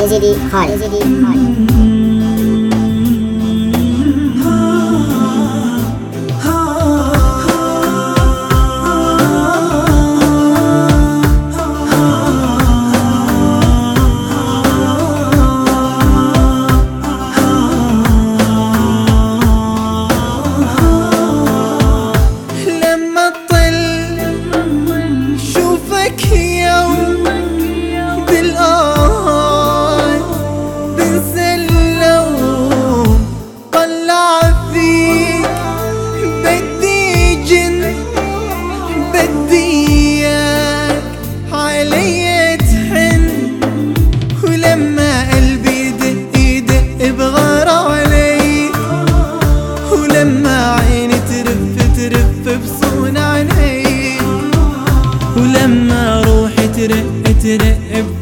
A C D Hi。Hasretine